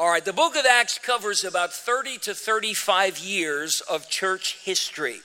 All right, the book of Acts covers about 30 to 35 years of church history.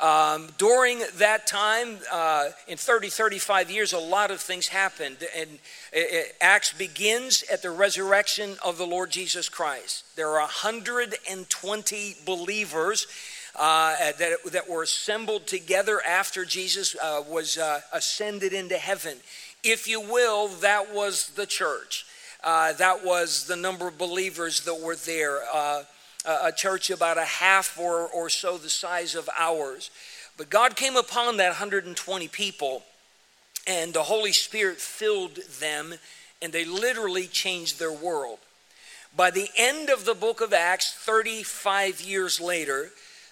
Um, during that time, uh, in 30, 35 years, a lot of things happened. And it, it, Acts begins at the resurrection of the Lord Jesus Christ. There are 120 believers uh, that, that were assembled together after Jesus uh, was uh, ascended into heaven. If you will, that was the church. Uh, that was the number of believers that were there. Uh, a church about a half or, or so the size of ours. But God came upon that 120 people, and the Holy Spirit filled them, and they literally changed their world. By the end of the book of Acts, 35 years later,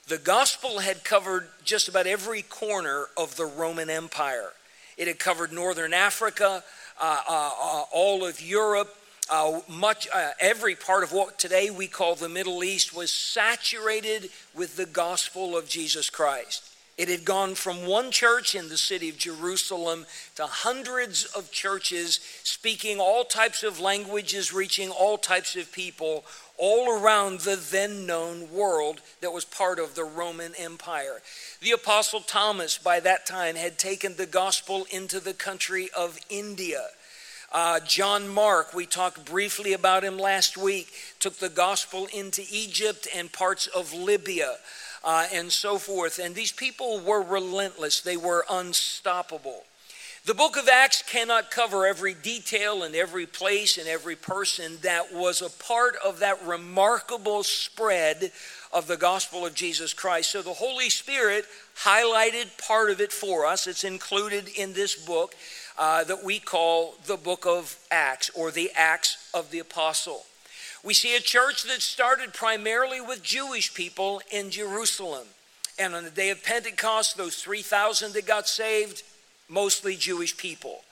the gospel had covered just about every corner of the Roman Empire. It had covered northern Africa, uh, uh, uh, all of Europe, uh, much uh, every part of what today we call the Middle East was saturated with the gospel of Jesus Christ. It had gone from one church in the city of Jerusalem to hundreds of churches speaking all types of languages, reaching all types of people all around the then known world that was part of the Roman Empire. The Apostle Thomas, by that time, had taken the gospel into the country of India. Uh, John Mark, we talked briefly about him last week, took the gospel into Egypt and parts of Libya uh, and so forth. And these people were relentless, they were unstoppable. The book of Acts cannot cover every detail and every place and every person that was a part of that remarkable spread of the gospel of Jesus Christ. So the Holy Spirit highlighted part of it for us. It's included in this book uh, that we call the book of Acts or the Acts of the Apostle. We see a church that started primarily with Jewish people in Jerusalem. And on the day of Pentecost, those 3,000 that got saved, mostly Jewish people.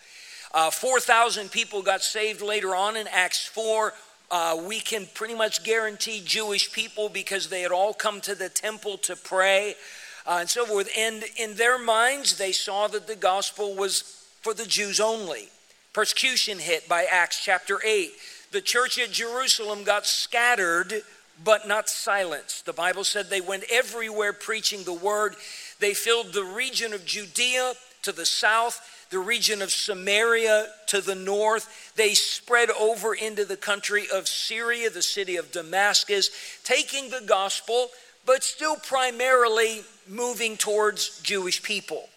Uh, 4,000 people got saved later on in Acts 4. Uh, we can pretty much guarantee Jewish people because they had all come to the temple to pray uh, and so forth. And in their minds, they saw that the gospel was for the Jews only. Persecution hit by Acts chapter 8. The church at Jerusalem got scattered but not silenced. The Bible said they went everywhere preaching the word. They filled the region of Judea to the south, the region of Samaria to the north. They spread over into the country of Syria, the city of Damascus, taking the gospel, but still primarily moving towards Jewish people.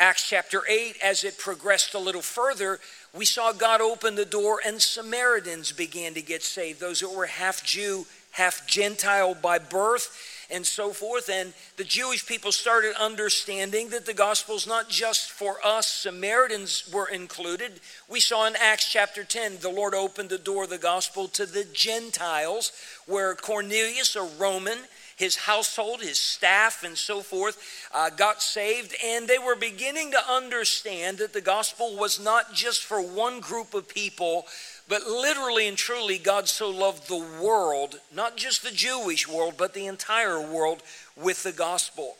Acts chapter 8, as it progressed a little further, we saw God open the door and Samaritans began to get saved. Those that were half Jew, half Gentile by birth, and so forth. And the Jewish people started understanding that the gospel is not just for us, Samaritans were included. We saw in Acts chapter 10, the Lord opened the door of the gospel to the Gentiles, where Cornelius, a Roman, his household, his staff, and so forth uh, got saved. And they were beginning to understand that the gospel was not just for one group of people, but literally and truly, God so loved the world, not just the Jewish world, but the entire world with the gospel.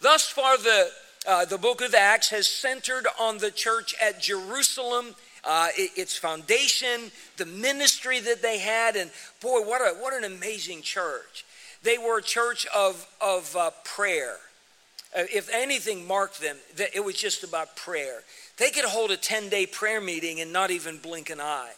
Thus far, the, uh, the book of Acts has centered on the church at Jerusalem. Uh, its foundation, the ministry that they had, and boy, what, a, what an amazing church. They were a church of, of uh, prayer. Uh, if anything marked them, it was just about prayer. They could hold a 10 day prayer meeting and not even blink an eye.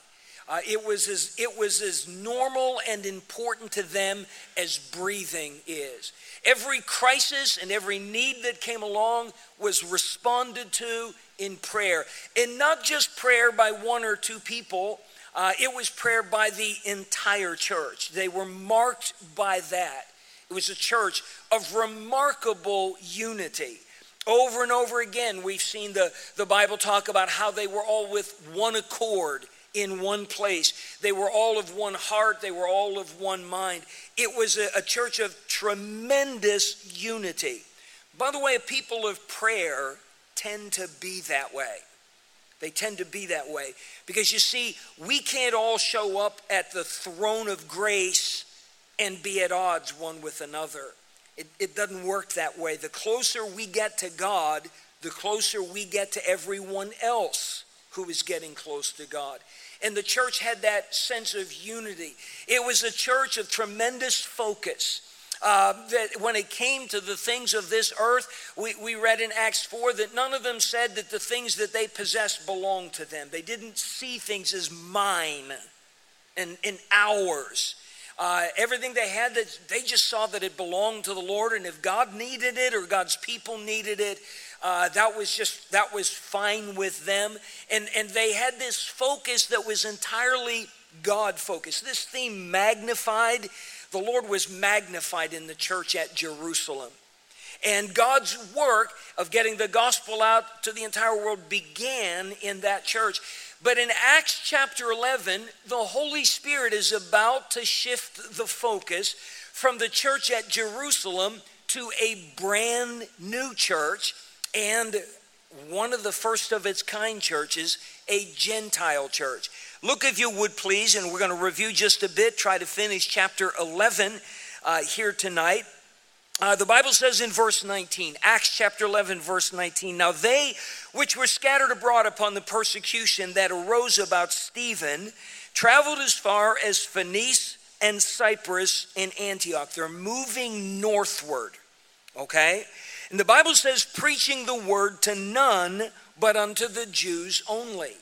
Uh, it, was as, it was as normal and important to them as breathing is. Every crisis and every need that came along was responded to in prayer. And not just prayer by one or two people, uh, it was prayer by the entire church. They were marked by that. It was a church of remarkable unity. Over and over again, we've seen the, the Bible talk about how they were all with one accord in one place. They were all of one heart, they were all of one mind. It was a, a church of tremendous unity. By the way, people of prayer tend to be that way. They tend to be that way. Because you see, we can't all show up at the throne of grace and be at odds one with another. It, it doesn't work that way. The closer we get to God, the closer we get to everyone else who is getting close to God. And the church had that sense of unity. It was a church of tremendous focus. Uh, that when it came to the things of this earth, we, we read in Acts 4 that none of them said that the things that they possessed belonged to them. They didn't see things as mine and, and ours. Uh, everything they had, that they just saw that it belonged to the Lord, and if God needed it or God's people needed it, uh, that was just that was fine with them. And and they had this focus that was entirely God focused. This theme magnified. The Lord was magnified in the church at Jerusalem. And God's work of getting the gospel out to the entire world began in that church. But in Acts chapter 11, the Holy Spirit is about to shift the focus from the church at Jerusalem to a brand new church and one of the first of its kind churches, a Gentile church. Look, if you would please, and we're going to review just a bit, try to finish chapter 11 uh, here tonight. Uh, the Bible says in verse 19, Acts chapter 11, verse 19, Now they which were scattered abroad upon the persecution that arose about Stephen traveled as far as Phoenice and Cyprus and Antioch. They're moving northward, okay? And the Bible says, preaching the word to none but unto the Jews only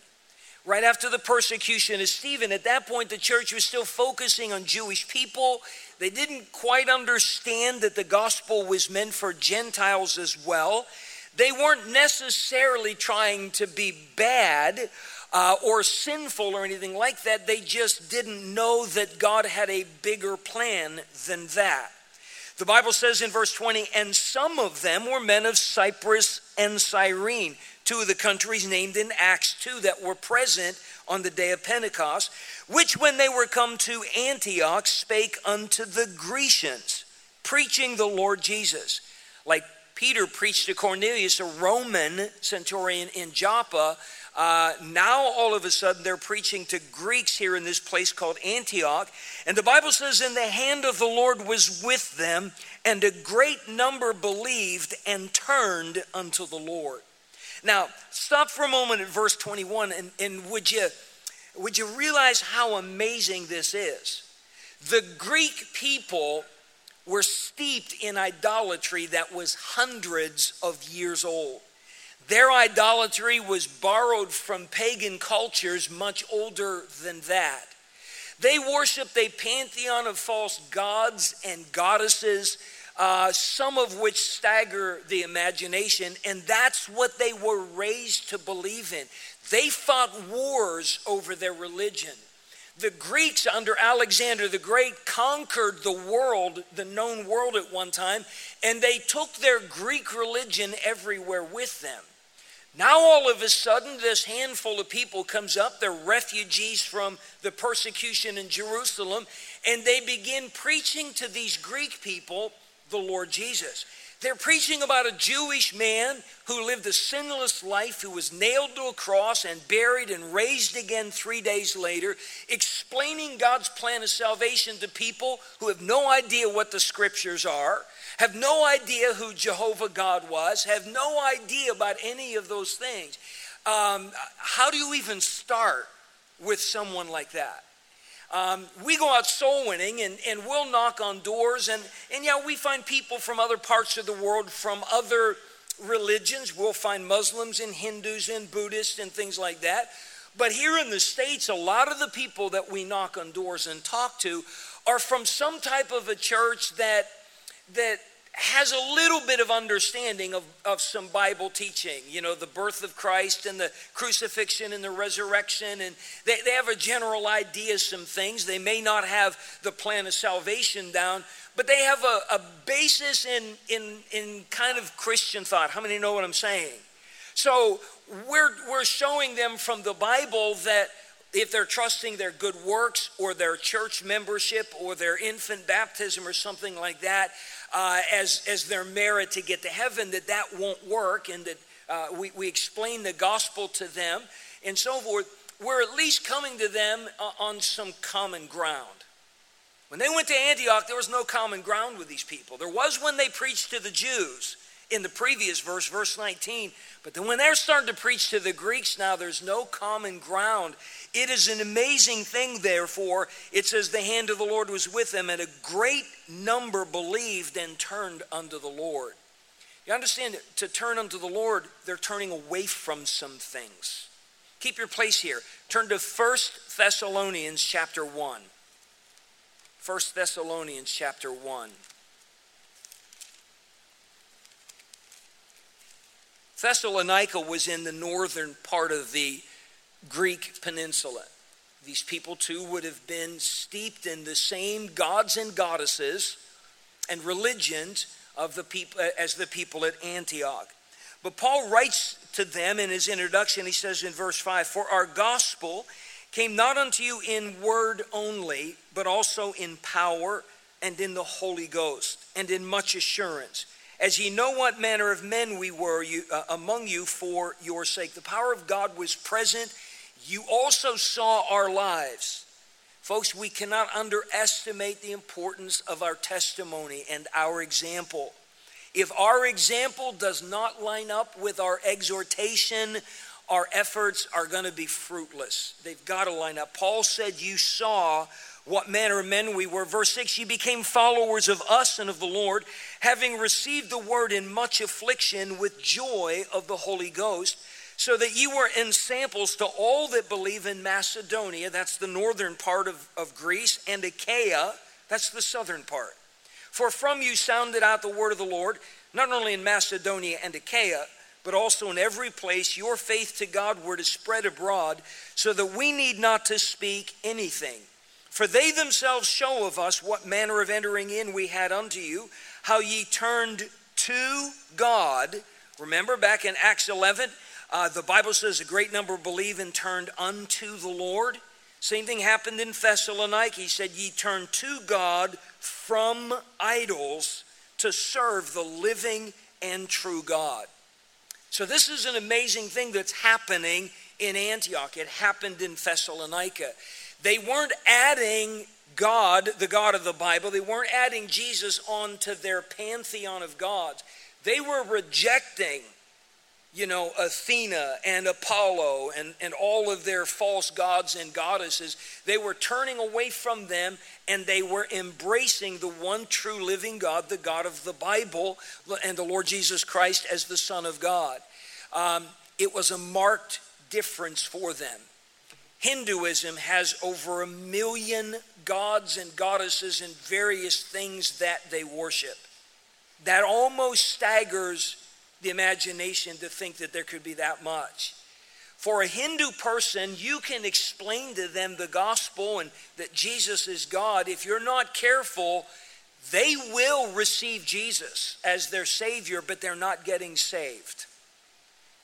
right after the persecution of Stephen. At that point, the church was still focusing on Jewish people. They didn't quite understand that the gospel was meant for Gentiles as well. They weren't necessarily trying to be bad uh, or sinful or anything like that. They just didn't know that God had a bigger plan than that. The Bible says in verse 20, and some of them were men of Cyprus and Cyrene two of the countries named in Acts 2 that were present on the day of Pentecost, which when they were come to Antioch spake unto the Grecians, preaching the Lord Jesus. Like Peter preached to Cornelius, a Roman centurion in Joppa. Uh, now, all of a sudden, they're preaching to Greeks here in this place called Antioch. And the Bible says, And the hand of the Lord was with them, and a great number believed and turned unto the Lord. Now, stop for a moment at verse 21 and, and would, you, would you realize how amazing this is? The Greek people were steeped in idolatry that was hundreds of years old. Their idolatry was borrowed from pagan cultures much older than that. They worshiped a pantheon of false gods and goddesses uh, some of which stagger the imagination, and that's what they were raised to believe in. They fought wars over their religion. The Greeks under Alexander the Great conquered the world, the known world at one time, and they took their Greek religion everywhere with them. Now, all of a sudden, this handful of people comes up. They're refugees from the persecution in Jerusalem, and they begin preaching to these Greek people the Lord Jesus. They're preaching about a Jewish man who lived a sinless life, who was nailed to a cross and buried and raised again three days later, explaining God's plan of salvation to people who have no idea what the scriptures are, have no idea who Jehovah God was, have no idea about any of those things. Um, how do you even start with someone like that? Um, we go out soul winning and, and we'll knock on doors, and, and yeah, we find people from other parts of the world, from other religions. We'll find Muslims and Hindus and Buddhists and things like that. But here in the States, a lot of the people that we knock on doors and talk to are from some type of a church that, that has a little bit of understanding of, of some Bible teaching, you know, the birth of Christ and the crucifixion and the resurrection. And they, they have a general idea of some things. They may not have the plan of salvation down, but they have a, a basis in, in, in kind of Christian thought. How many know what I'm saying? So we're, we're showing them from the Bible that if they're trusting their good works or their church membership or their infant baptism or something like that, uh, as, as their merit to get to heaven, that that won't work, and that uh, we, we explain the gospel to them and so forth. We're at least coming to them uh, on some common ground. When they went to Antioch, there was no common ground with these people. There was when they preached to the Jews in the previous verse, verse 19. But then when they're starting to preach to the Greeks now, there's no common ground. It is an amazing thing, therefore. It says, The hand of the Lord was with them, and a great number believed and turned unto the Lord. You understand, to turn unto the Lord, they're turning away from some things. Keep your place here. Turn to First Thessalonians chapter 1. 1 Thessalonians chapter 1. Thessalonica was in the northern part of the Greek peninsula. These people too would have been steeped in the same gods and goddesses and religions of the people as the people at Antioch. But Paul writes to them in his introduction, he says in verse 5 For our gospel came not unto you in word only, but also in power and in the Holy Ghost and in much assurance as ye know what manner of men we were you, uh, among you for your sake. The power of God was present. You also saw our lives. Folks, we cannot underestimate the importance of our testimony and our example. If our example does not line up with our exhortation, our efforts are going to be fruitless. They've got to line up. Paul said, You saw what manner of men we were. Verse 6 Ye became followers of us and of the Lord, having received the word in much affliction with joy of the Holy Ghost, so that ye were in samples to all that believe in Macedonia, that's the northern part of, of Greece, and Achaia, that's the southern part. For from you sounded out the word of the Lord, not only in Macedonia and Achaia, but also in every place your faith to God were to spread abroad, so that we need not to speak anything for they themselves show of us what manner of entering in we had unto you, how ye turned to God. Remember back in Acts 11, uh, the Bible says a great number believe and turned unto the Lord. Same thing happened in Thessalonica. He said, Ye turn to God from idols to serve the living and true God. So, this is an amazing thing that's happening in Antioch. It happened in Thessalonica. They weren't adding God, the God of the Bible, they weren't adding Jesus onto their pantheon of gods. They were rejecting, you know, Athena and Apollo and, and all of their false gods and goddesses. They were turning away from them and they were embracing the one true living God, the God of the Bible, and the Lord Jesus Christ as the Son of God. Um, it was a marked difference for them. Hinduism has over a million gods and goddesses and various things that they worship. That almost staggers the imagination to think that there could be that much. For a Hindu person, you can explain to them the gospel and that Jesus is God. If you're not careful, they will receive Jesus as their Savior, but they're not getting saved.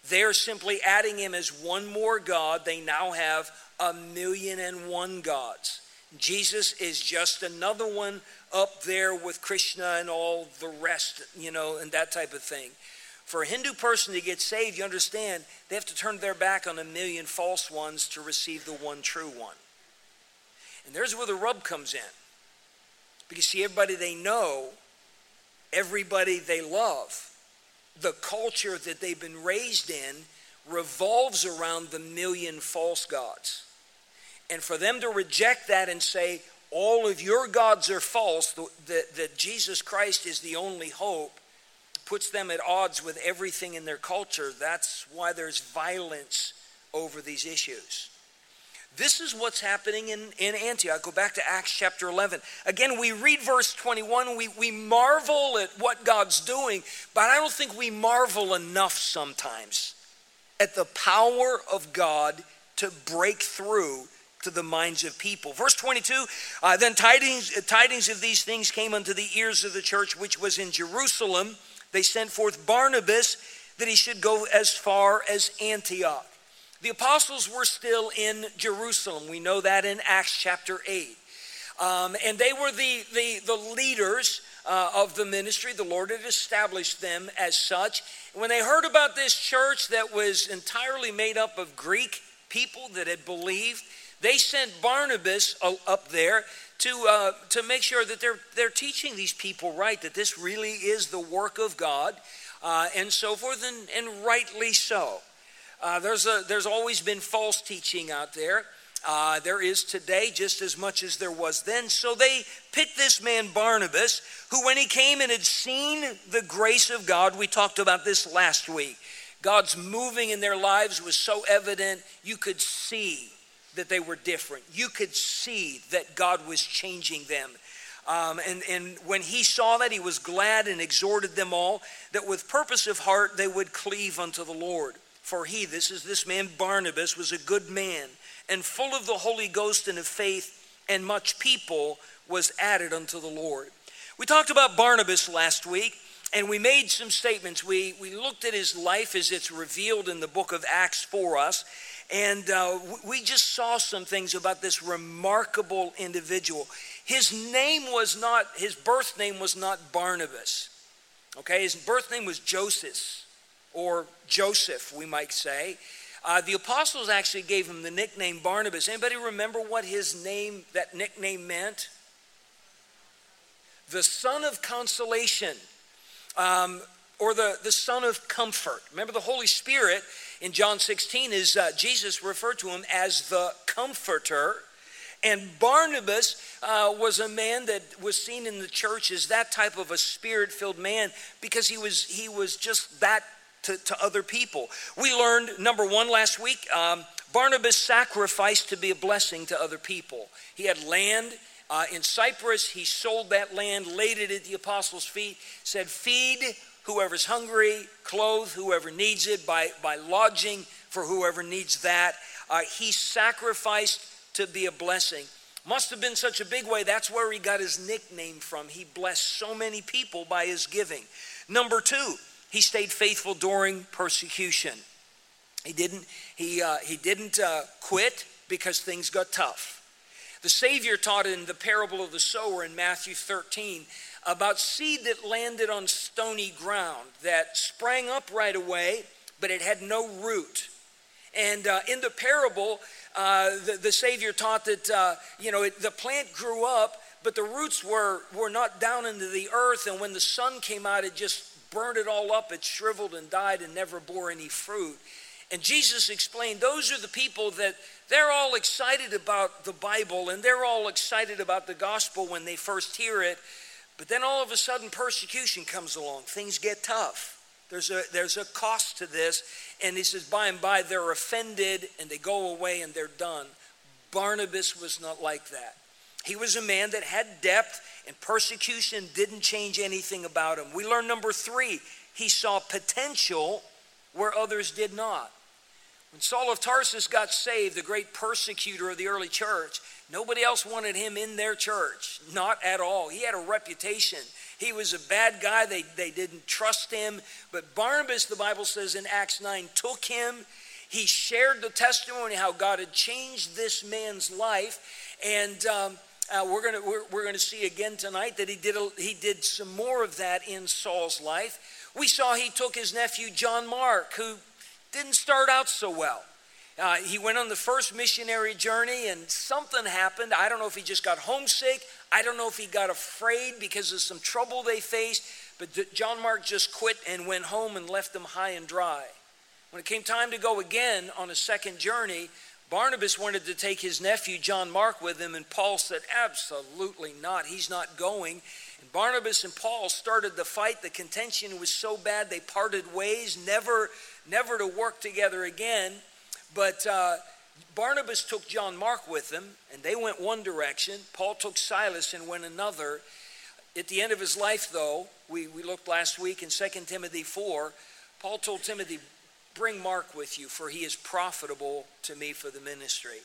They're simply adding Him as one more God. They now have a million and one gods. Jesus is just another one up there with Krishna and all the rest, you know, and that type of thing. For a Hindu person to get saved, you understand, they have to turn their back on a million false ones to receive the one true one. And there's where the rub comes in. Because, see, everybody they know, everybody they love, the culture that they've been raised in revolves around the million false gods. And for them to reject that and say, all of your gods are false, that, that Jesus Christ is the only hope, puts them at odds with everything in their culture. That's why there's violence over these issues. This is what's happening in, in Antioch. Go back to Acts chapter 11. Again, we read verse 21. We, we marvel at what God's doing, but I don't think we marvel enough sometimes at the power of God to break through to the minds of people. Verse 22 uh, Then tidings, tidings of these things came unto the ears of the church which was in Jerusalem. They sent forth Barnabas that he should go as far as Antioch. The apostles were still in Jerusalem. We know that in Acts chapter 8. Um, and they were the, the, the leaders uh, of the ministry. The Lord had established them as such. When they heard about this church that was entirely made up of Greek people that had believed, they sent Barnabas up there to, uh, to make sure that they're, they're teaching these people right, that this really is the work of God. uh, and so forth, and, and rightly so. Uh, there's, a, there's always been false teaching out there. Uh, there is today just as much as there was then. So they picked this man Barnabas, who, when he came and had seen the grace of God, we talked about this last week. God's moving in their lives was so evident, you could see that they were different. You could see that God was changing them. Um, and, and when he saw that, he was glad and exhorted them all that with purpose of heart they would cleave unto the Lord. For he, this is this man Barnabas, was a good man and full of the Holy Ghost and of faith, and much people was added unto the Lord. We talked about Barnabas last week, and we made some statements. We, we looked at his life as it's revealed in the book of Acts for us, and uh, we just saw some things about this remarkable individual. His name was not, his birth name was not Barnabas. Okay, his birth name was Joseph, or Joseph, we might say. Uh, the apostles actually gave him the nickname Barnabas. Anybody remember what his name, that nickname meant? The son of consolation, um, or the, the son of comfort. Remember, the Holy Spirit in John 16 is uh, Jesus referred to him as the comforter. And Barnabas uh, was a man that was seen in the church as that type of a spirit filled man because he was, he was just that to, to other people. We learned, number one, last week, um, Barnabas sacrificed to be a blessing to other people. He had land uh, in Cyprus. He sold that land, laid it at the apostles' feet, said, Feed whoever's hungry, clothe whoever needs it, by, by lodging for whoever needs that. Uh, he sacrificed to be a blessing. Must have been such a big way. That's where he got his nickname from. He blessed so many people by his giving. Number two, he stayed faithful during persecution. He didn't, he, uh, he didn't uh, quit because things got tough. The Savior taught in the parable of the sower in Matthew 13 about seed that landed on stony ground that sprang up right away, but it had no root. And uh, in the parable, uh, the, the, Savior taught that uh, you know it, the plant grew up, but the roots were were not down into the earth, and when the sun came out, it just burned it all up, it shriveled and died and never bore any fruit. And Jesus explained those are the people that they're all excited about the Bible and they're all excited about the gospel when they first hear it. But then all of a sudden, persecution comes along. Things get tough. There's a, there's a cost to this. And he says, by and by, they're offended and they go away and they're done. Barnabas was not like that. He was a man that had depth, and persecution didn't change anything about him. We learn number three, he saw potential where others did not. When Saul of Tarsus got saved, the great persecutor of the early church, nobody else wanted him in their church. Not at all. He had a reputation. He was a bad guy. They, they didn't trust him. But Barnabas, the Bible says in Acts 9, took him. He shared the testimony how God had changed this man's life. And um, uh, we're going we're, we're gonna see again tonight that he did, a, he did some more of that in Saul's life. We saw he took his nephew John Mark, who didn't start out so well. Uh, he went on the first missionary journey and something happened. I don't know if he just got homesick. I don't know if he got afraid because of some trouble they faced. But John Mark just quit and went home and left them high and dry. When it came time to go again on a second journey, Barnabas wanted to take his nephew John Mark with him, and Paul said, Absolutely not. He's not going. And Barnabas and Paul started the fight. The contention was so bad they parted ways, never, never to work together again. But uh, Barnabas took John Mark with him, and they went one direction. Paul took Silas and went another. At the end of his life, though, we, we looked last week in 2 Timothy 4, Paul told Timothy, Bring Mark with you, for he is profitable to me for the ministry.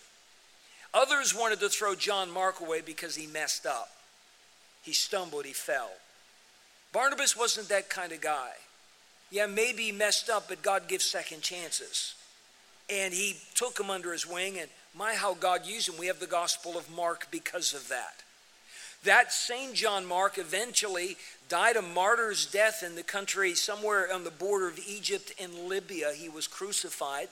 Others wanted to throw John Mark away because he messed up. He stumbled, he fell. Barnabas wasn't that kind of guy. Yeah, maybe he messed up, but God gives second chances. And he took him under his wing, and my, how God used him. We have the Gospel of Mark because of that. That same John Mark eventually died a martyr's death in the country somewhere on the border of Egypt and Libya. He was crucified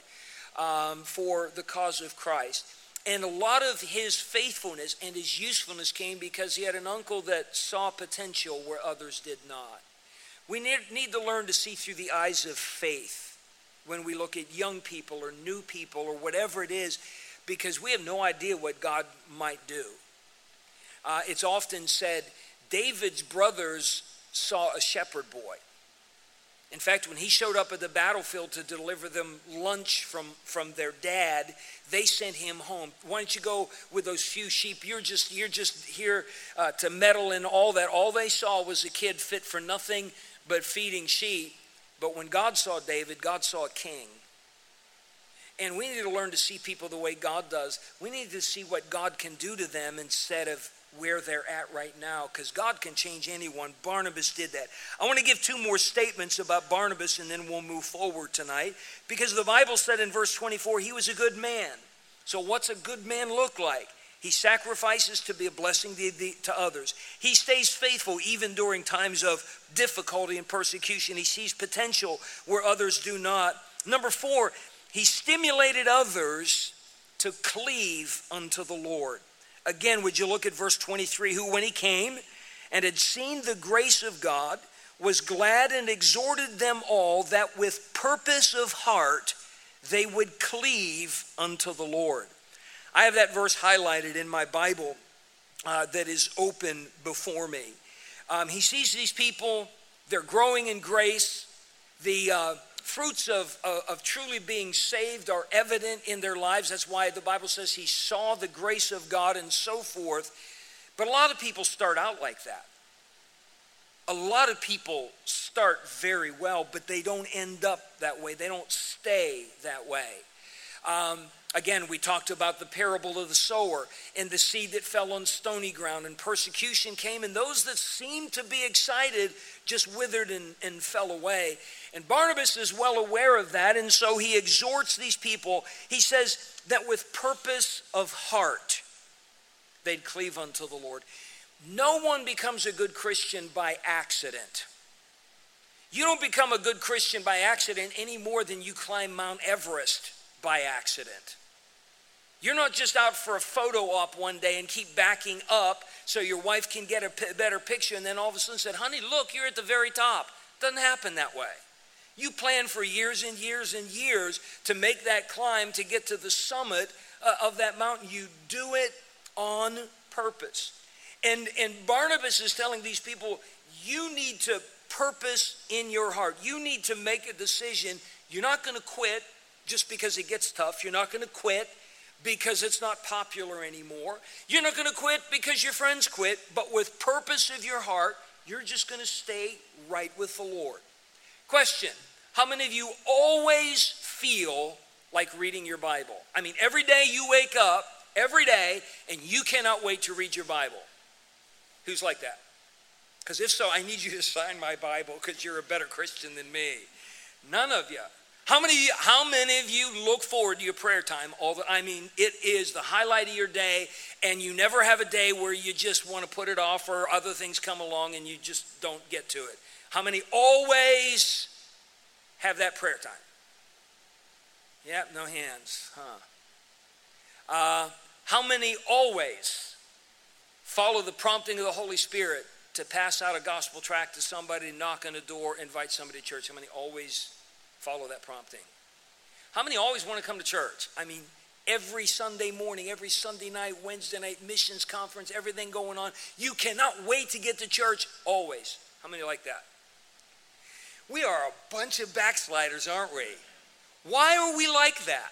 um, for the cause of Christ. And a lot of his faithfulness and his usefulness came because he had an uncle that saw potential where others did not. We need, need to learn to see through the eyes of faith when we look at young people or new people or whatever it is, because we have no idea what God might do. Uh, it's often said David's brothers saw a shepherd boy. In fact, when he showed up at the battlefield to deliver them lunch from, from their dad, they sent him home. Why don't you go with those few sheep? You're just, you're just here uh, to meddle in all that. All they saw was a kid fit for nothing but feeding sheep. But when God saw David, God saw a king. And we need to learn to see people the way God does. We need to see what God can do to them instead of where they're at right now because God can change anyone. Barnabas did that. I want to give two more statements about Barnabas and then we'll move forward tonight because the Bible said in verse 24 he was a good man. So, what's a good man look like? He sacrifices to be a blessing to others. He stays faithful even during times of difficulty and persecution. He sees potential where others do not. Number four, he stimulated others to cleave unto the Lord. Again, would you look at verse 23? Who, when he came and had seen the grace of God, was glad and exhorted them all that with purpose of heart they would cleave unto the Lord. I have that verse highlighted in my Bible uh, that is open before me. Um, he sees these people, they're growing in grace. The, uh, fruits of, of, of, truly being saved are evident in their lives. That's why the Bible says he saw the grace of God and so forth. But a lot of people start out like that. A lot of people start very well, but they don't end up that way. They don't stay that way. Um, Again, we talked about the parable of the sower and the seed that fell on stony ground, and persecution came, and those that seemed to be excited just withered and, and fell away. And Barnabas is well aware of that, and so he exhorts these people. He says that with purpose of heart, they'd cleave unto the Lord. No one becomes a good Christian by accident. You don't become a good Christian by accident any more than you climb Mount Everest by accident. You're not just out for a photo op one day and keep backing up so your wife can get a p- better picture and then all of a sudden said, honey, look, you're at the very top. Doesn't happen that way. You plan for years and years and years to make that climb to get to the summit uh, of that mountain. You do it on purpose. And, and Barnabas is telling these people, you need to purpose in your heart. You need to make a decision. You're not going to quit just because it gets tough. You're not going to quit because it's not popular anymore. You're not going to quit because your friends quit, but with purpose of your heart, you're just going to stay right with the Lord. Question How many of you always feel like reading your Bible? I mean, every day you wake up, every day, and you cannot wait to read your Bible. Who's like that? Because if so, I need you to sign my Bible because you're a better Christian than me. None of you. How many, how many of you look forward to your prayer time? All the, I mean, it is the highlight of your day, and you never have a day where you just want to put it off or other things come along and you just don't get to it. How many always have that prayer time? Yep, no hands, huh? Uh, how many always follow the prompting of the Holy Spirit to pass out a gospel tract to somebody, knock on a door, invite somebody to church? How many always follow that prompting. How many always want to come to church? I mean, every Sunday morning, every Sunday night, Wednesday night, missions conference, everything going on. You cannot wait to get to church always. How many like that? We are a bunch of backsliders, aren't we? Why are we like that?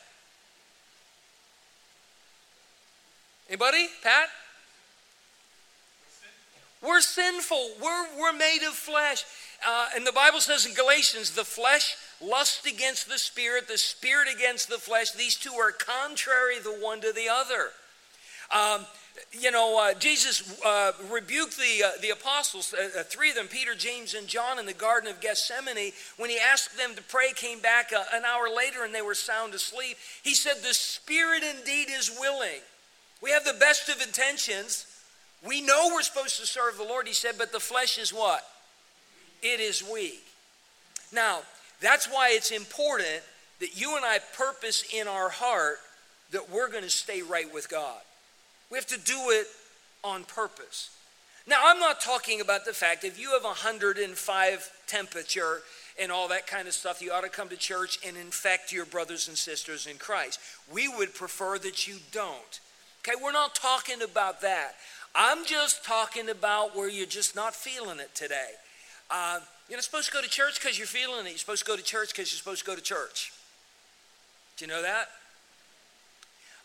Anybody? Pat? We're sinful. We're, we're made of flesh. Uh, and the Bible says in Galatians, the flesh lust against the spirit, the spirit against the flesh. These two are contrary the one to the other. Um, you know, uh, Jesus uh, rebuked the, uh, the apostles, uh, uh, three of them, Peter, James, and John, in the Garden of Gethsemane. When he asked them to pray, came back uh, an hour later and they were sound asleep. He said, The spirit indeed is willing. We have the best of intentions. We know we're supposed to serve the Lord, he said, but the flesh is what? It is weak. Now, that's why it's important that you and I purpose in our heart that we're going to stay right with God. We have to do it on purpose. Now, I'm not talking about the fact if you have 105 temperature and all that kind of stuff, you ought to come to church and infect your brothers and sisters in Christ. We would prefer that you don't. Okay, we're not talking about that. I'm just talking about where you're just not feeling it today. Uh, you're not supposed to go to church because you're feeling it. You're supposed to go to church because you're supposed to go to church. Do you know that?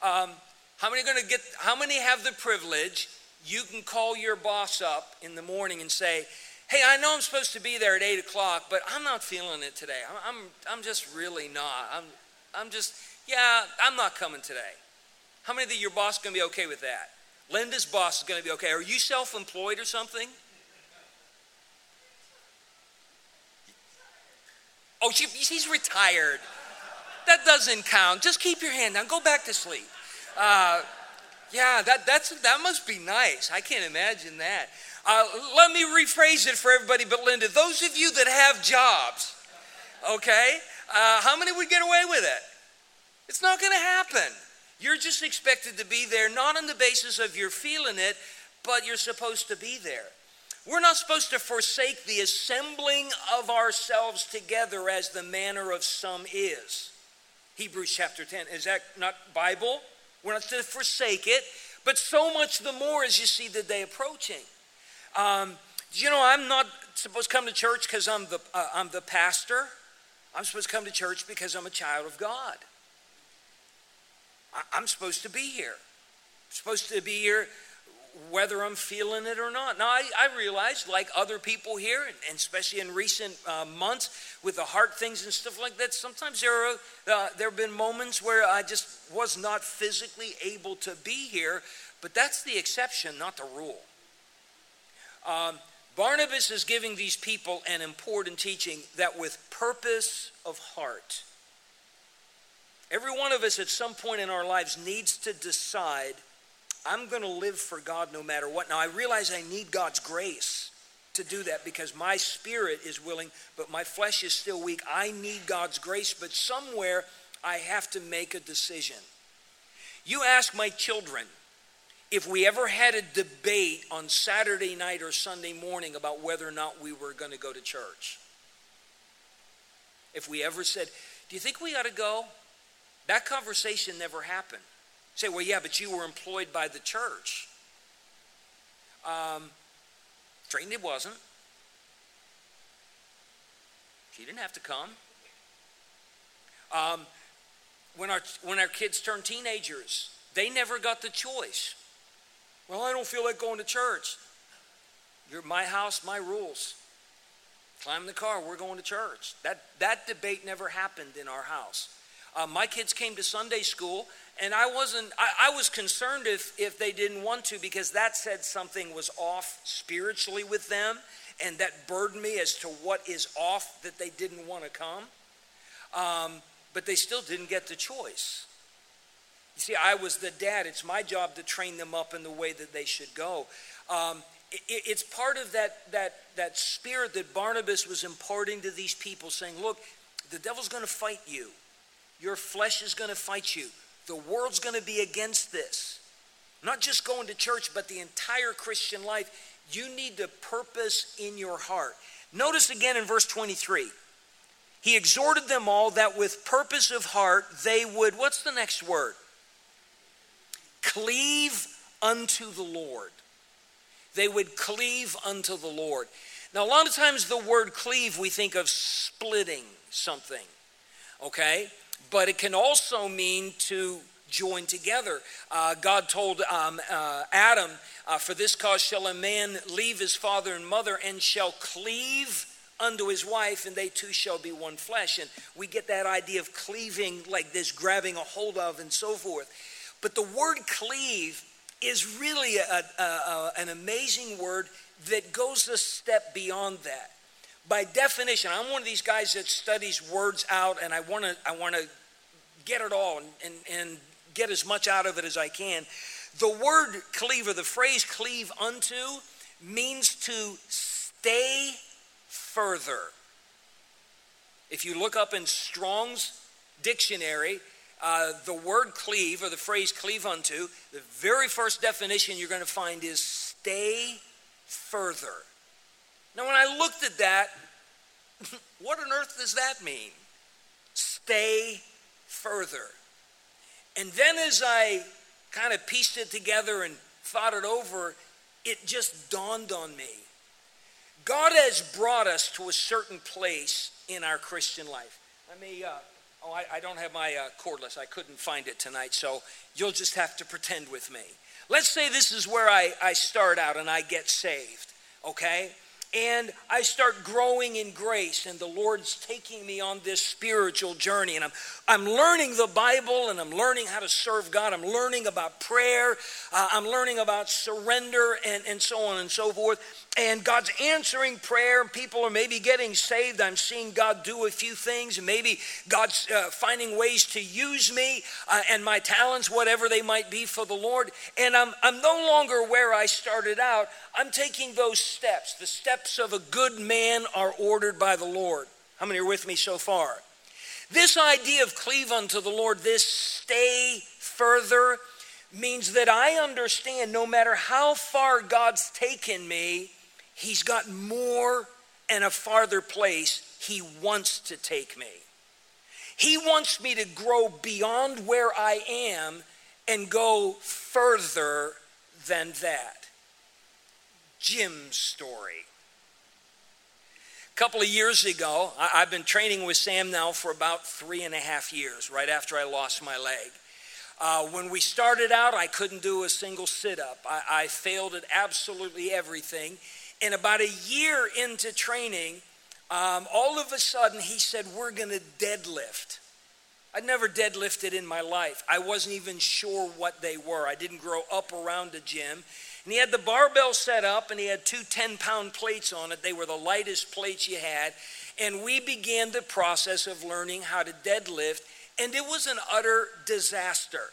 Um, how many going to get? How many have the privilege? You can call your boss up in the morning and say, "Hey, I know I'm supposed to be there at eight o'clock, but I'm not feeling it today. I'm, I'm, I'm just really not. I'm, I'm just, yeah, I'm not coming today." How many of your boss going to be okay with that? Linda's boss is going to be okay. Are you self-employed or something? Oh, she, she's retired. That doesn't count. Just keep your hand down. Go back to sleep. Uh, yeah, that, that's, that must be nice. I can't imagine that. Uh, let me rephrase it for everybody but Linda. Those of you that have jobs, okay, uh, how many would get away with it? It's not going to happen. You're just expected to be there, not on the basis of you're feeling it, but you're supposed to be there. We're not supposed to forsake the assembling of ourselves together as the manner of some is. Hebrews chapter 10. Is that not Bible? We're not to forsake it, but so much the more as you see the day approaching. Um, you know, I'm not supposed to come to church because I'm the, uh, I'm the pastor. I'm supposed to come to church because I'm a child of God. I, I'm supposed to be here. I'm supposed to be here whether I'm feeling it or not. Now, I, I realize, like other people here, and, especially in recent uh, months with the heart things and stuff like that, sometimes there, are, uh, there have been moments where I just was not physically able to be here, but that's the exception, not the rule. Um, Barnabas is giving these people an important teaching that with purpose of heart, every one of us at some point in our lives needs to decide I'm going to live for God no matter what. Now, I realize I need God's grace to do that because my spirit is willing, but my flesh is still weak. I need God's grace, but somewhere I have to make a decision. You ask my children if we ever had a debate on Saturday night or Sunday morning about whether or not we were going to go to church. If we ever said, Do you think we ought to go? That conversation never happened say, well, yeah, but you were employed by the church. Um, it wasn't. She didn't have to come. Um, when, our, when our kids turned teenagers, they never got the choice. Well, I don't feel like going to church. You're my house, my rules. Climb in the car, we're going to church. That, that debate never happened in our house. Uh, my kids came to Sunday school, and I wasn't, I, I, was concerned if, if they didn't want to because that said something was off spiritually with them, and that burdened me as to what is off that they didn't want to come. Um, but they still didn't get the choice. You see, I was the dad. It's my job to train them up in the way that they should go. Um, it, it's part of that, that, that spirit that Barnabas was imparting to these people, saying, Look, the devil's going to fight you. Your flesh is going to fight you. The world's going to be against this. Not just going to church, but the entire Christian life. You need to purpose in your heart. Notice again in verse 23. He exhorted them all that with purpose of heart they would, what's the next word? Cleave unto the Lord. They would cleave unto the Lord. Now, a lot of times the word cleave, we think of splitting something, okay? But it can also mean to join together. Uh, God told um, uh, Adam, uh, For this cause shall a man leave his father and mother and shall cleave unto his wife, and they two shall be one flesh. And we get that idea of cleaving like this, grabbing a hold of, and so forth. But the word cleave is really a, a, a, an amazing word that goes a step beyond that by definition, I'm one of these guys that studies words out, and I want to I want to get it all and, and, and get as much out of it as I can. The word cleave or the phrase cleave unto means to stay further. If you look up in Strong's dictionary, uh, the word cleave or the phrase cleave unto, the very first definition you're going to find is stay further. Now, when I looked at that, what on earth does that mean? Stay further. And then as I kind of pieced it together and thought it over, it just dawned on me. God has brought us to a certain place in our Christian life. Let me, uh, oh, I, I, don't have my uh, cordless. I couldn't find it tonight, so you'll just have to pretend with me. Let's say this is where I, I start out and I get saved, okay? And I start growing in grace, and the Lord's taking me on this spiritual journey. And I'm, I'm learning the Bible, and I'm learning how to serve God. I'm learning about prayer. Uh, I'm learning about surrender, and, and so on and so forth. And God's answering prayer. And people are maybe getting saved. I'm seeing God do a few things, and maybe God's uh, finding ways to use me uh, and my talents, whatever they might be, for the Lord. And I'm, I'm no longer where I started out. I'm taking those steps. The steps of a good man are ordered by the Lord. How many are with me so far? This idea of cleave unto the Lord, this stay further, means that I understand no matter how far God's taken me, He's got more and a farther place He wants to take me. He wants me to grow beyond where I am and go further than that. Jim's story. A couple of years ago, I, have been training with Sam now for about three and a half years, right after I lost my leg. Uh, when we started out, I couldn't do a single sit up. I, I failed at absolutely everything. And about a year into training, um, all of a sudden he said, We're going to deadlift. I'd never deadlifted in my life. I wasn't even sure what they were. I didn't grow up around a gym. And he had the barbell set up and he had two 10 pound plates on it. They were the lightest plates you had. And we began the process of learning how to deadlift, and it was an utter disaster.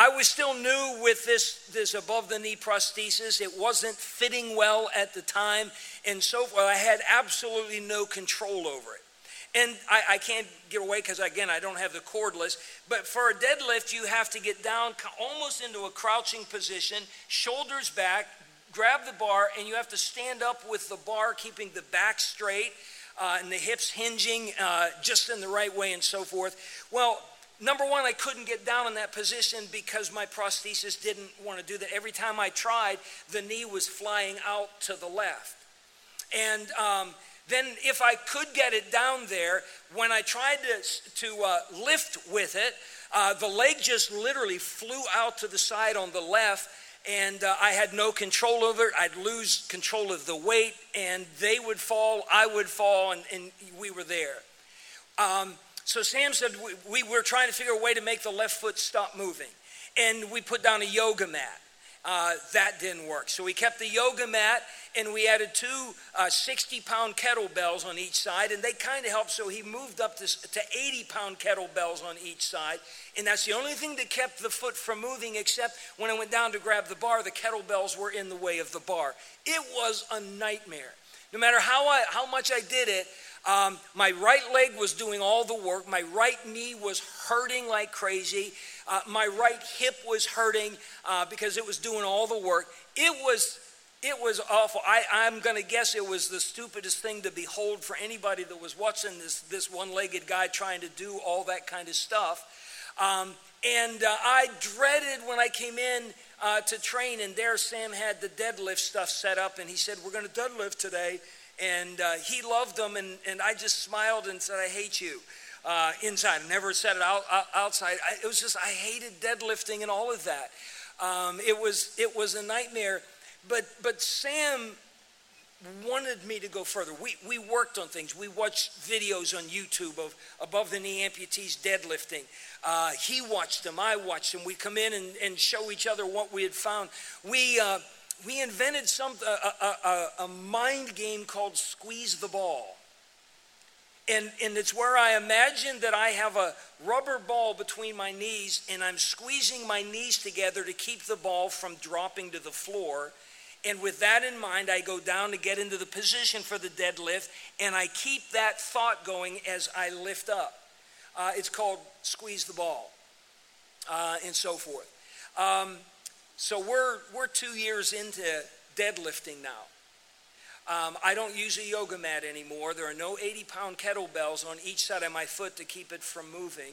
I was still new with this, this above the knee prosthesis. It wasn't fitting well at the time, and so forth. I had absolutely no control over it. And I, I can't get away because, again, I don't have the cordless. But for a deadlift, you have to get down almost into a crouching position, shoulders back, grab the bar, and you have to stand up with the bar, keeping the back straight uh, and the hips hinging uh, just in the right way and so forth. Well, number one, I couldn't get down in that position because my prosthesis didn't want to do that. Every time I tried, the knee was flying out to the left. And um, then, if I could get it down there, when I tried to, to uh, lift with it, uh, the leg just literally flew out to the side on the left, and uh, I had no control over it. I'd lose control of the weight, and they would fall, I would fall, and, and we were there. Um, so Sam said we, we were trying to figure a way to make the left foot stop moving, and we put down a yoga mat. Uh, that didn't work. So we kept the yoga mat and we added two uh, 60 pound kettlebells on each side, and they kind of helped. So he moved up to, to 80 pound kettlebells on each side. And that's the only thing that kept the foot from moving, except when I went down to grab the bar, the kettlebells were in the way of the bar. It was a nightmare. No matter how, I, how much I did it, um, my right leg was doing all the work. My right knee was hurting like crazy. Uh, my right hip was hurting uh, because it was doing all the work. It was, it was awful. I, I'm going to guess it was the stupidest thing to behold for anybody that was watching this, this one legged guy trying to do all that kind of stuff. Um, and uh, I dreaded when I came in uh, to train, and there Sam had the deadlift stuff set up, and he said, We're going to deadlift today and uh, he loved them, and, and I just smiled and said, I hate you. Uh, inside, never said it out, outside. I, it was just I hated deadlifting and all of that. Um, it was it was a nightmare. But but Sam wanted me to go further. We, we worked on things. We watched videos on YouTube of above the knee amputees deadlifting. Uh, he watched them, I watched them. We come in and, and show each other what we had found. We, uh, we invented some, a, a, a, mind game called Squeeze the Ball. And, and it's where I imagine that I have a rubber ball between my knees and I'm squeezing my knees together to keep the ball from dropping to the floor. And with that in mind, I go down to get into the position for the deadlift and I keep that thought going as I lift up. Uh, it's called Squeeze the Ball uh, and so forth. Um, so we're, we're two years into deadlifting now. Um, I don't use a yoga mat anymore. There are no 80 pound kettlebells on each side of my foot to keep it from moving.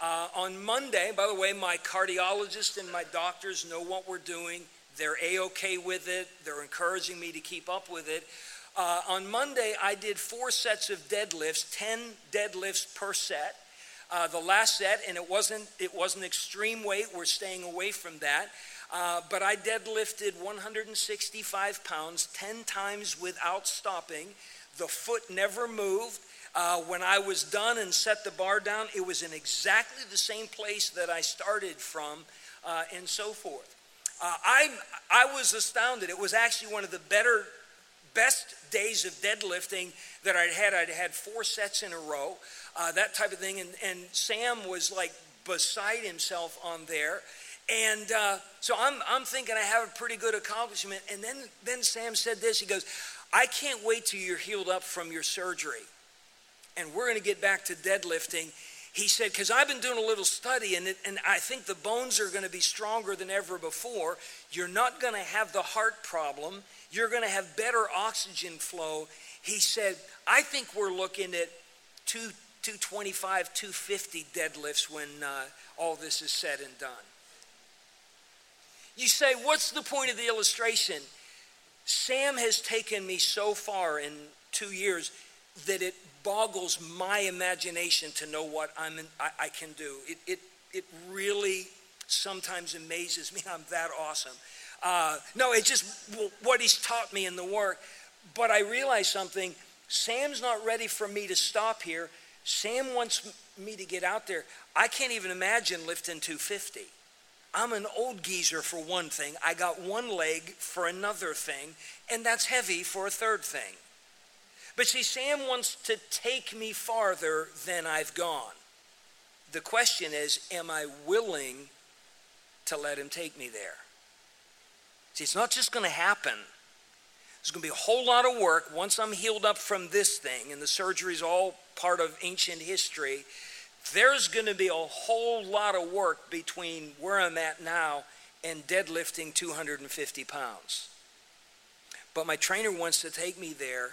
Uh, on Monday, by the way, my cardiologist and my doctors know what we're doing. They're A OK with it, they're encouraging me to keep up with it. Uh, on Monday, I did four sets of deadlifts, 10 deadlifts per set. Uh, the last set, and it wasn't it wasn't extreme weight. We're staying away from that. Uh, but I deadlifted 165 pounds 10 times without stopping. The foot never moved. Uh, when I was done and set the bar down, it was in exactly the same place that I started from, uh, and so forth. Uh, I, I was astounded. It was actually one of the better, best days of deadlifting that I'd had. I'd had four sets in a row, uh, that type of thing. And, and Sam was like beside himself on there. And uh, so I'm, I'm thinking I have a pretty good accomplishment. And then, then Sam said this He goes, I can't wait till you're healed up from your surgery. And we're going to get back to deadlifting. He said, because I've been doing a little study and, it, and I think the bones are going to be stronger than ever before. You're not going to have the heart problem. You're going to have better oxygen flow. He said, I think we're looking at two, 225, 250 deadlifts when uh, all this is said and done. You say, what's the point of the illustration? Sam has taken me so far in two years that it boggles my imagination to know what I'm in, I, I, can do. It, it, it really sometimes amazes me. I'm that awesome. Uh, no, it's just what he's taught me in the work. But I realize something. Sam's not ready for me to stop here. Sam wants me to get out there. I can't even imagine lifting 250. I'm an old geezer for one thing. I got one leg for another thing, and that's heavy for a third thing. But see, Sam wants to take me farther than I've gone. The question is, am I willing to let him take me there? See, it's not just going to happen. There's going to be a whole lot of work once I'm healed up from this thing, and the surgery is all part of ancient history there's going to be a whole lot of work between where I'm at now and deadlifting 250 pounds. But my trainer wants to take me there,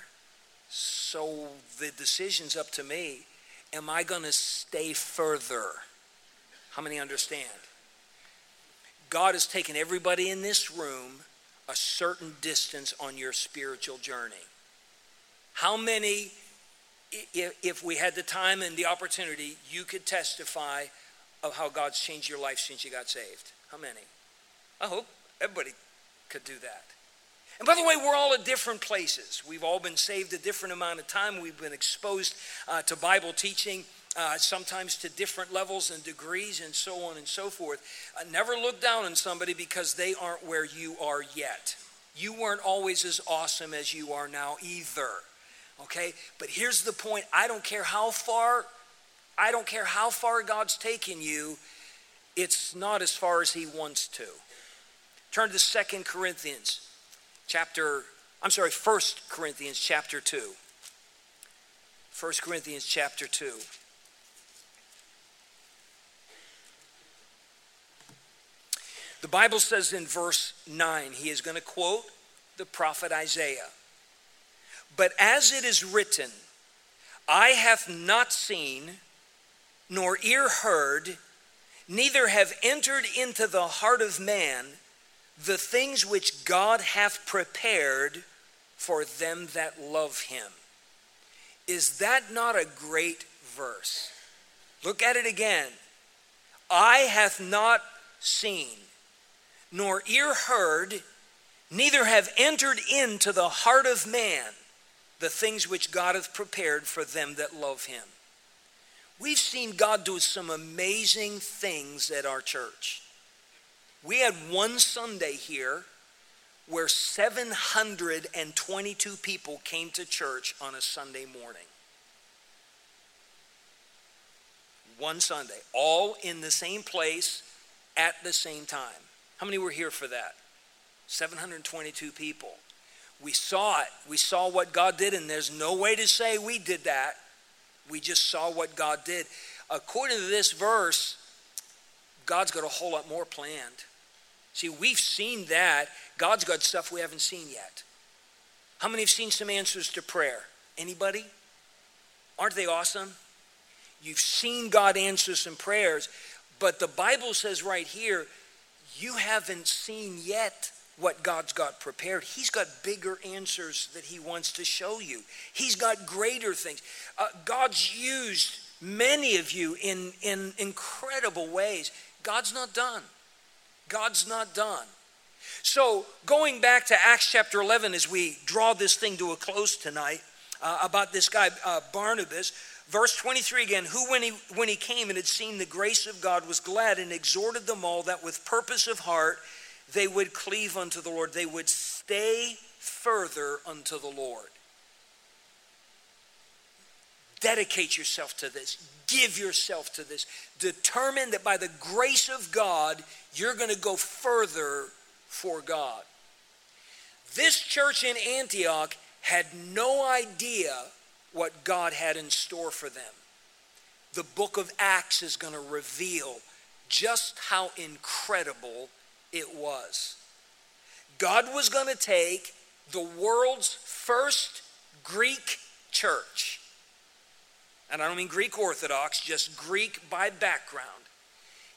so the decision's up to me. Am I going to stay further? How many understand? God has taken everybody in this room a certain distance on your spiritual journey. How many if we had the time and the opportunity, you could testify of how God's changed your life since you got saved. How many? I hope everybody could do that. And by the way, we're all at different places. We've all been saved a different amount of time. We've been exposed uh, to Bible teaching, uh, sometimes to different levels and degrees, and so on and so forth. Uh, never look down on somebody because they aren't where you are yet. You weren't always as awesome as you are now either. Okay? But here's the point I don't care how far, I don't care how far God's taken you, it's not as far as He wants to. Turn to Second Corinthians chapter, I'm sorry, First Corinthians chapter 2. 1 Corinthians chapter 2. The Bible says in verse 9, he is going to quote the prophet Isaiah. But as it is written, Eye have not seen, nor ear heard, neither have entered into the heart of man the things which God hath prepared for them that love him. Is that not a great verse? Look at it again. Eye hath not seen, nor ear heard, neither have entered into the heart of man the things which God hath prepared for them that love him. We've seen God do some amazing things at our church. We had one Sunday here where 722 people came to church on a Sunday morning. One Sunday, all in the same place at the same time. How many were here for that? 722 people. We saw it. We saw what God did, and there's no way to say we did that. We just saw what God did. According to this verse, God's got a whole lot more planned. See, we've seen that. God's got stuff we haven't seen yet. How many have seen some answers to prayer? Anybody? Aren't they awesome? You've seen God answer some prayers, but the Bible says right here, you haven't seen yet what God's got prepared. He's got bigger answers that He wants to show you, He's got greater things. Uh, God's used many of you in, in incredible ways. God's not done. God's not done. So, going back to Acts chapter 11 as we draw this thing to a close tonight, uh, about this guy, uh, Barnabas, verse 23 again, who when he, when he came and had seen the grace of God was glad and exhorted them all that with purpose of heart they would cleave unto the Lord, they would stay further unto the Lord. Dedicate yourself to this. Give yourself to this. Determine that by the grace of God, you're going to go further for God. This church in Antioch had no idea what God had in store for them. The book of Acts is going to reveal just how incredible it was. God was going to take the world's first Greek church, and I don't mean Greek Orthodox, just Greek by background.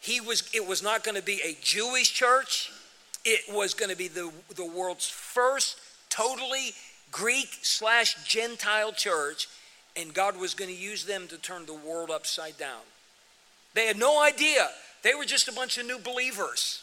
He was, it was not going to be a Jewish church. It was going to be the, the world's first totally Greek slash Gentile church, and God was going to use them to turn the world upside down. They had no idea. They were just a bunch of new believers.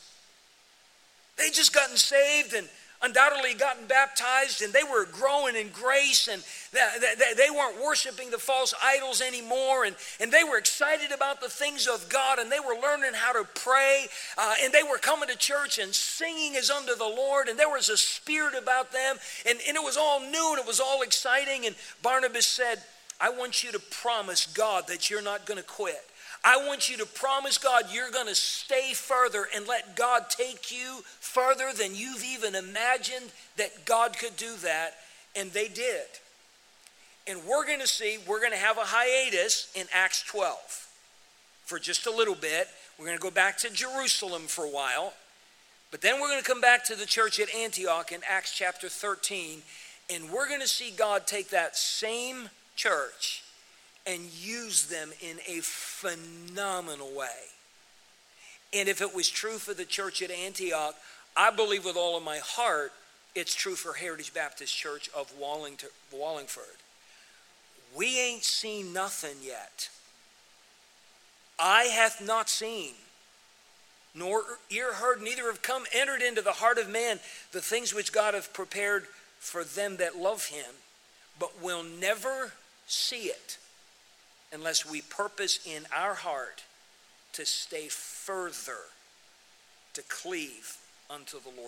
They just gotten saved and undoubtedly gotten baptized and they were growing in grace and they weren't worshiping the false idols anymore and, and they were excited about the things of God and they were learning how to pray uh, and they were coming to church and singing as unto the Lord and there was a spirit about them and, and it was all new and it was all exciting and Barnabas said, I want you to promise God that you're not going to quit. I want you to promise God you're going to stay further and let God take you further than you've even imagined that God could do that. And they did. And we're going to see, we're going to have a hiatus in Acts 12 for just a little bit. We're going to go back to Jerusalem for a while. But then we're going to come back to the church at Antioch in Acts chapter 13. And we're going to see God take that same church and use them in a phenomenal way. And if it was true for the church at Antioch, I believe with all of my heart it's true for Heritage Baptist Church of Wallingford. We ain't seen nothing yet. Eye hath not seen, nor ear heard, neither have come entered into the heart of man the things which God hath prepared for them that love him, but will never see it unless we purpose in our heart to stay further, to cleave unto the Lord.